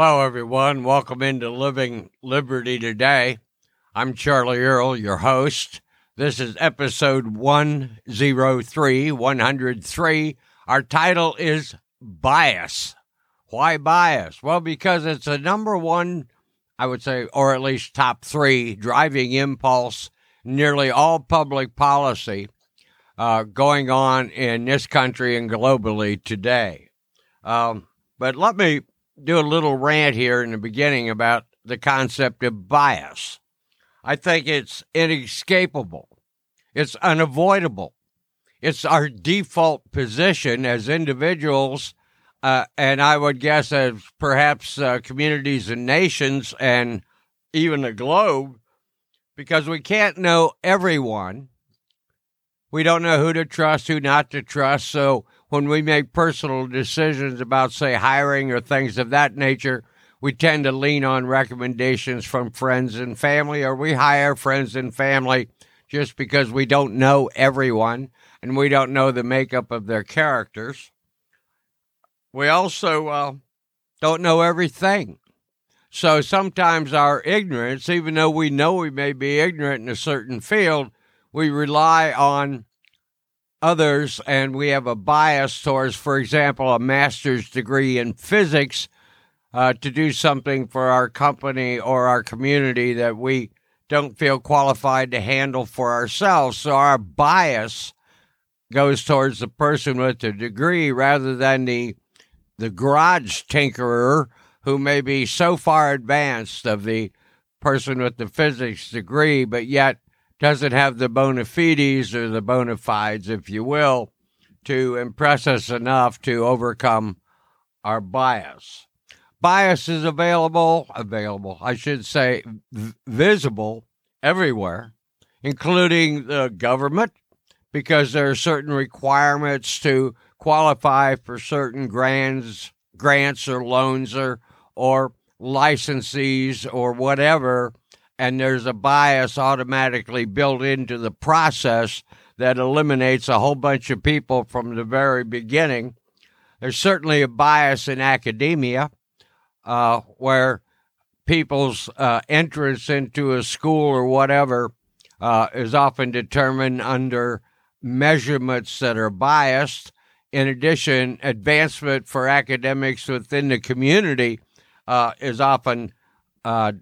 Hello, everyone. Welcome into Living Liberty Today. I'm Charlie Earl, your host. This is episode 103, 103. Our title is Bias. Why bias? Well, because it's the number one, I would say, or at least top three driving impulse, nearly all public policy uh, going on in this country and globally today. Um, but let me do a little rant here in the beginning about the concept of bias. I think it's inescapable, it's unavoidable. It's our default position as individuals, uh, and I would guess as perhaps uh, communities and nations and even the globe, because we can't know everyone. We don't know who to trust, who not to trust. So when we make personal decisions about, say, hiring or things of that nature, we tend to lean on recommendations from friends and family, or we hire friends and family just because we don't know everyone and we don't know the makeup of their characters. We also uh, don't know everything. So sometimes our ignorance, even though we know we may be ignorant in a certain field, we rely on others and we have a bias towards, for example, a master's degree in physics uh, to do something for our company or our community that we don't feel qualified to handle for ourselves. So our bias goes towards the person with the degree rather than the the garage tinkerer who may be so far advanced of the person with the physics degree, but yet doesn't have the bona fides or the bona fides, if you will, to impress us enough to overcome our bias. Bias is available, available, I should say, v- visible everywhere, including the government, because there are certain requirements to qualify for certain grants, grants or loans or or licensees or whatever and there's a bias automatically built into the process that eliminates a whole bunch of people from the very beginning. There's certainly a bias in academia uh, where people's uh, entrance into a school or whatever uh, is often determined under measurements that are biased. In addition, advancement for academics within the community uh, is often uh,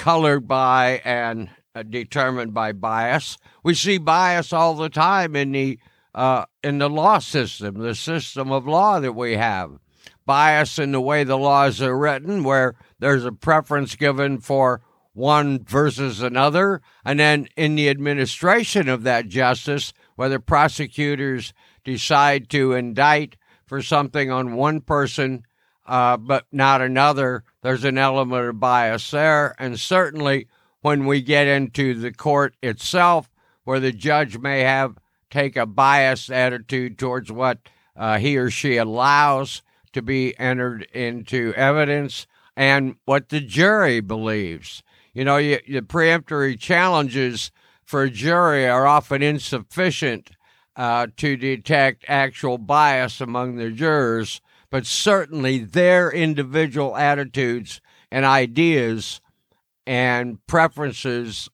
colored by and uh, determined by bias. We see bias all the time in the uh, in the law system, the system of law that we have. Bias in the way the laws are written, where there's a preference given for one versus another, and then in the administration of that justice, whether prosecutors decide to indict for something on one person uh, but not another, there's an element of bias there. And certainly when we get into the court itself, where the judge may have take a biased attitude towards what uh, he or she allows to be entered into evidence and what the jury believes. You know, you, the preemptory challenges for a jury are often insufficient uh, to detect actual bias among the jurors but certainly their individual attitudes and ideas and preferences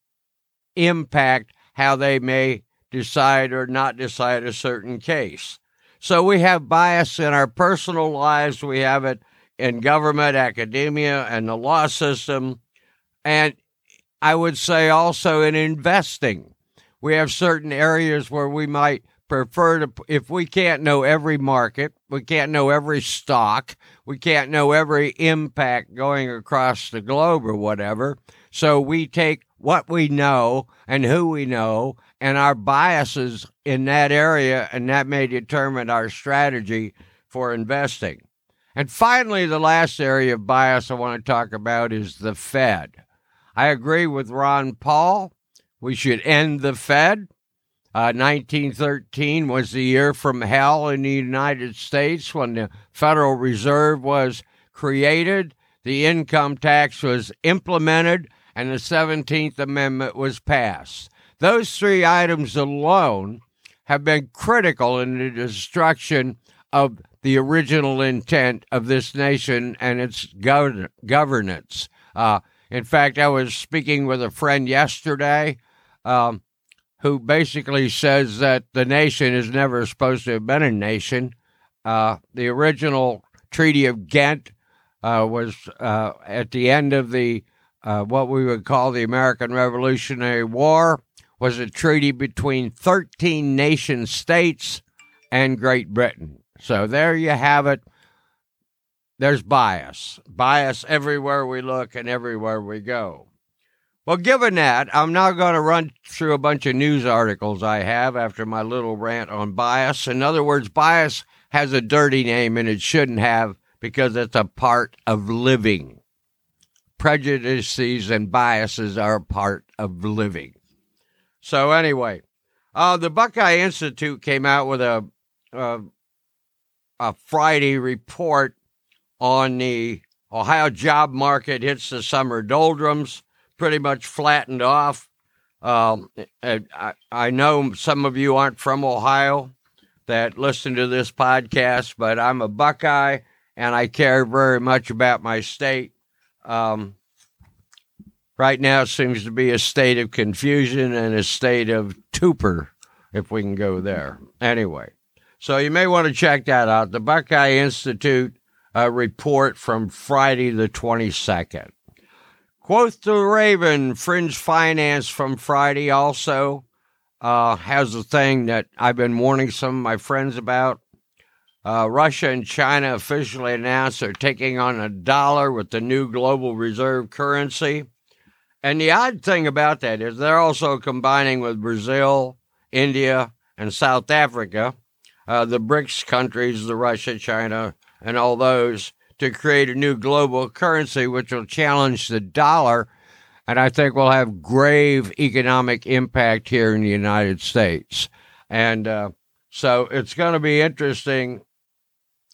impact how they may decide or not decide a certain case. So we have bias in our personal lives, we have it in government, academia, and the law system, and I would say also in investing. We have certain areas where we might prefer to if we can't know every market, we can't know every stock, we can't know every impact going across the globe or whatever. So we take what we know and who we know and our biases in that area, and that may determine our strategy for investing. And finally, the last area of bias I want to talk about is the Fed. I agree with Ron Paul. We should end the Fed. Uh, 1913 was the year from hell in the United States when the Federal Reserve was created, the income tax was implemented, and the 17th Amendment was passed. Those three items alone have been critical in the destruction of the original intent of this nation and its gov- governance. Uh, in fact, I was speaking with a friend yesterday um, who basically says that the nation is never supposed to have been a nation. Uh, the original Treaty of Ghent uh, was uh, at the end of the uh, what we would call the American Revolutionary War was a treaty between 13 nation states and Great Britain. So there you have it. There's bias, bias everywhere we look and everywhere we go. Well, given that, I'm now going to run through a bunch of news articles I have after my little rant on bias. In other words, bias has a dirty name and it shouldn't have because it's a part of living. Prejudices and biases are a part of living. So, anyway, uh, the Buckeye Institute came out with a, a, a Friday report on the Ohio job market hits the summer doldrums, pretty much flattened off. Um, I, I know some of you aren't from Ohio that listen to this podcast, but I'm a Buckeye and I care very much about my state. Um, right now, seems to be a state of confusion and a state of stupor, if we can go there. Anyway, so you may want to check that out. The Buckeye Institute uh, report from Friday the 22nd. Quoth the Raven, Fringe Finance from Friday also uh, has a thing that I've been warning some of my friends about. Uh, Russia and China officially announced they're taking on a dollar with the new global reserve currency. And the odd thing about that is they're also combining with Brazil, India, and South Africa, uh, the BRICS countries, the Russia, China, and all those, to create a new global currency which will challenge the dollar and I think will have grave economic impact here in the United States. And uh, so it's going to be interesting.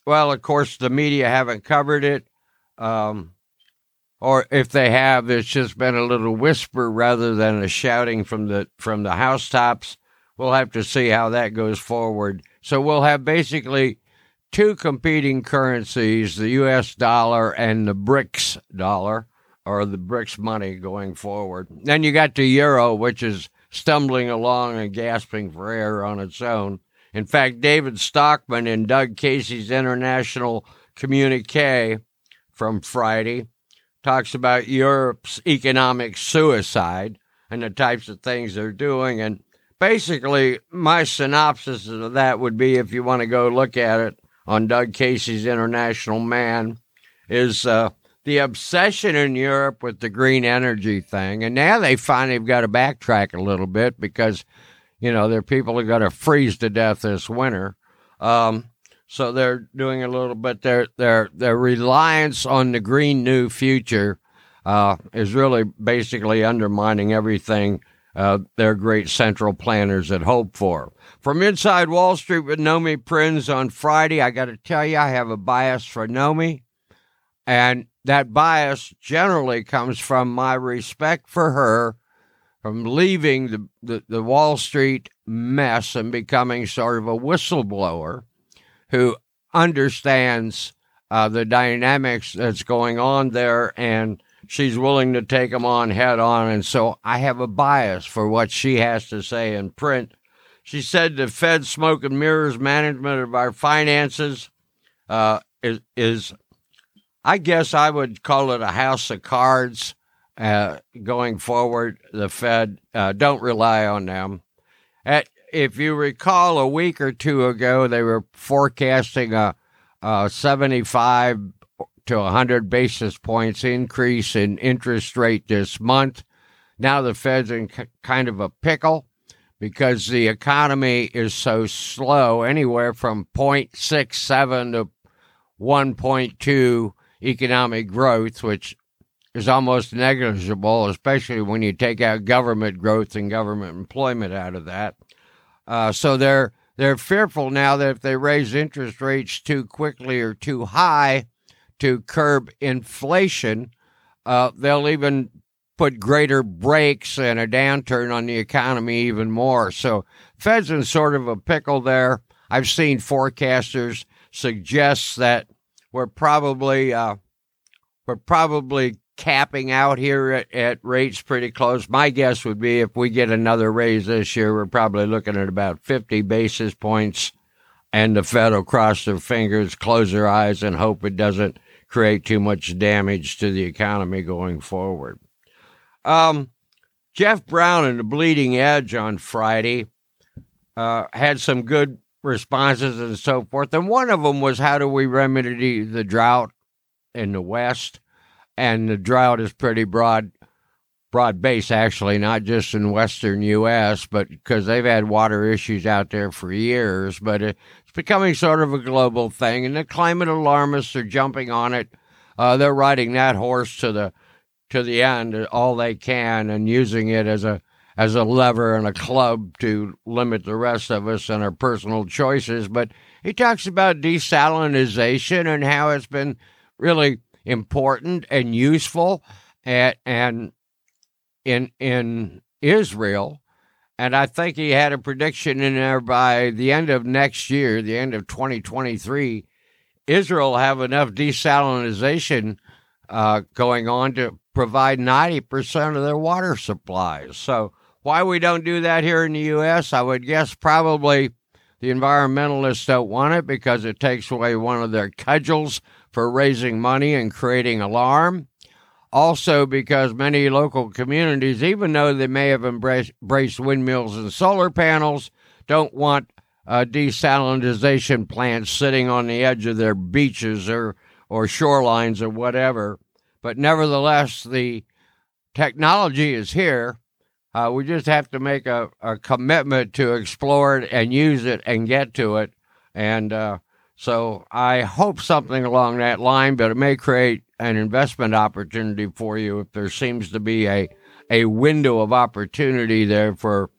Well, of course, the media haven't covered it. Um, or if they have, it's just been a little whisper rather than a shouting from the from the housetops. We'll have to see how that goes forward. So we'll have basically two competing currencies: the U.S. dollar and the BRICS dollar or the BRICS money going forward. Then you got the euro, which is stumbling along and gasping for air on its own. In fact, David Stockman in Doug Casey's international communique from Friday talks about Europe's economic suicide and the types of things they're doing. And basically, my synopsis of that would be if you want to go look at it on Doug Casey's International Man, is uh, the obsession in Europe with the green energy thing, and now they finally have got to backtrack a little bit because, you know, their people are going to freeze to death this winter. Um, so they're doing a little bit. Their their their reliance on the green new future uh, is really basically undermining everything uh, their great central planners had hoped for. From inside Wall Street with Nomi Prins on Friday, I got to tell you, I have a bias for Nomi. And that bias generally comes from my respect for her, from leaving the, the, the Wall Street mess and becoming sort of a whistleblower who understands uh, the dynamics that's going on there and she's willing to take them on head on. And so I have a bias for what she has to say in print. She said the Fed smoke and mirrors management of our finances uh, is, is I guess I would call it a house of cards uh, going forward. The Fed, uh, don't rely on them. At, if you recall, a week or two ago, they were forecasting a, a 75 to 100 basis points increase in interest rate this month. Now the Fed's in kind of a pickle because the economy is so slow, anywhere from 0.67 to 1.2 economic growth, which is almost negligible, especially when you take out government growth and government employment out of that. Uh, so they're they're fearful now that if they raise interest rates too quickly or too high to curb inflation, uh, they'll even put greater brakes and a downturn on the economy even more. So Fed's in sort of a pickle there. I've seen forecasters suggest that we're probably uh, we're probably capping out here at, at rates pretty close. My guess would be if we get another raise this year, we're probably looking at about 50 basis points, and the Fed will cross their fingers, close their eyes, and hope it doesn't create too much damage to the economy going forward. Um, Jeff Brown and the Bleeding Edge on Friday uh, had some good responses and so forth. And one of them was how do we remedy the drought in the West? And the drought is pretty broad, broad base actually, not just in Western U.S., but because they've had water issues out there for years. But it's becoming sort of a global thing, and the climate alarmists are jumping on it. Uh, they're riding that horse to the to the end all they can and using it as a as a lever and a club to limit the rest of us and our personal choices. But he talks about desalinization and how it's been really important and useful at, and in in Israel. And I think he had a prediction in there by the end of next year, the end of 2023, Israel have enough desalinization uh, going on to provide 90% of their water supplies. So why we don't do that here in the U.S., I would guess probably the environmentalists don't want it because it takes away one of their cudgels for raising money and creating alarm. Also, because many local communities, even though they may have embraced, windmills and solar panels, don't want uh, desalinization plants sitting on the edge of their beaches or, or shorelines or whatever. But nevertheless, the technology is here uh, we just have to make a, a commitment to explore it and use it and get to it. And uh, so I hope something along that line, but it may create an investment opportunity for you if there seems to be a, a window of opportunity there for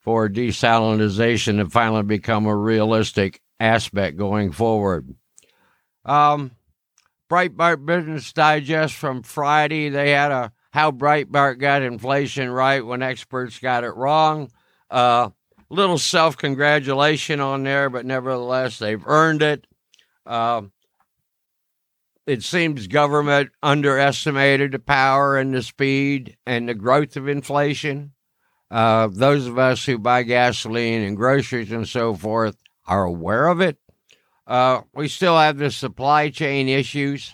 for desalinization to finally become a realistic aspect going forward. Um, Breitbart Business Digest from Friday, they had a how Breitbart got inflation right when experts got it wrong. Uh, little self congratulation on there, but nevertheless, they've earned it. Uh, it seems government underestimated the power and the speed and the growth of inflation. Uh, those of us who buy gasoline and groceries and so forth are aware of it. Uh, we still have the supply chain issues.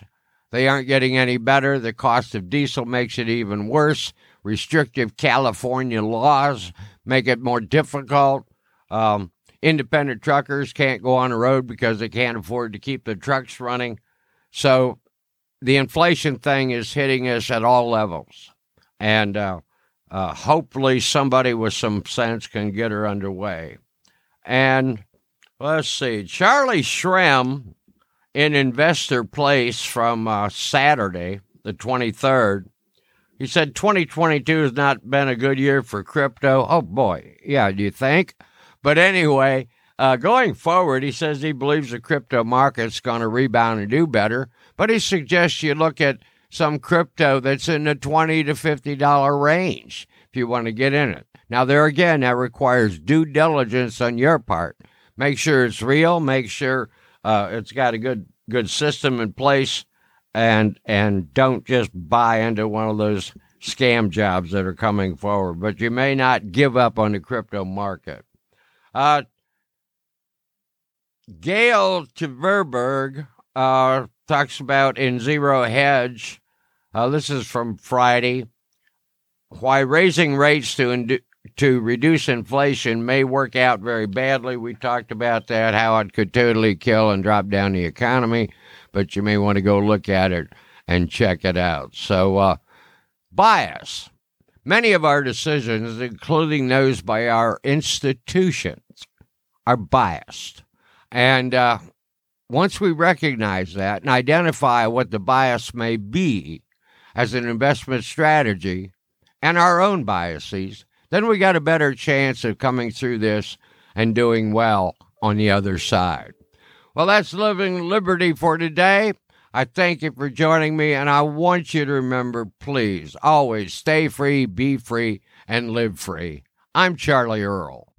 They aren't getting any better. The cost of diesel makes it even worse. Restrictive California laws make it more difficult. Um, independent truckers can't go on the road because they can't afford to keep the trucks running. So the inflation thing is hitting us at all levels. And uh, uh, hopefully somebody with some sense can get her underway. And let's see, Charlie Shrem in Investor Place from uh, Saturday, the 23rd. He said 2022 has not been a good year for crypto. Oh boy, yeah, do you think? But anyway, uh, going forward, he says he believes the crypto market's going to rebound and do better. But he suggests you look at some crypto that's in the 20 to $50 range if you want to get in it. Now, there again, that requires due diligence on your part. Make sure it's real. Make sure uh, it's got a good good system in place, and and don't just buy into one of those scam jobs that are coming forward. But you may not give up on the crypto market. Uh, Gail Tverberg uh, talks about in Zero Hedge. Uh, this is from Friday. Why raising rates to indu- to reduce inflation may work out very badly. We talked about that, how it could totally kill and drop down the economy, but you may want to go look at it and check it out. So, uh, bias. Many of our decisions, including those by our institutions, are biased. And uh, once we recognize that and identify what the bias may be as an investment strategy and our own biases, then we got a better chance of coming through this and doing well on the other side. Well, that's Living Liberty for today. I thank you for joining me, and I want you to remember please always stay free, be free, and live free. I'm Charlie Earl.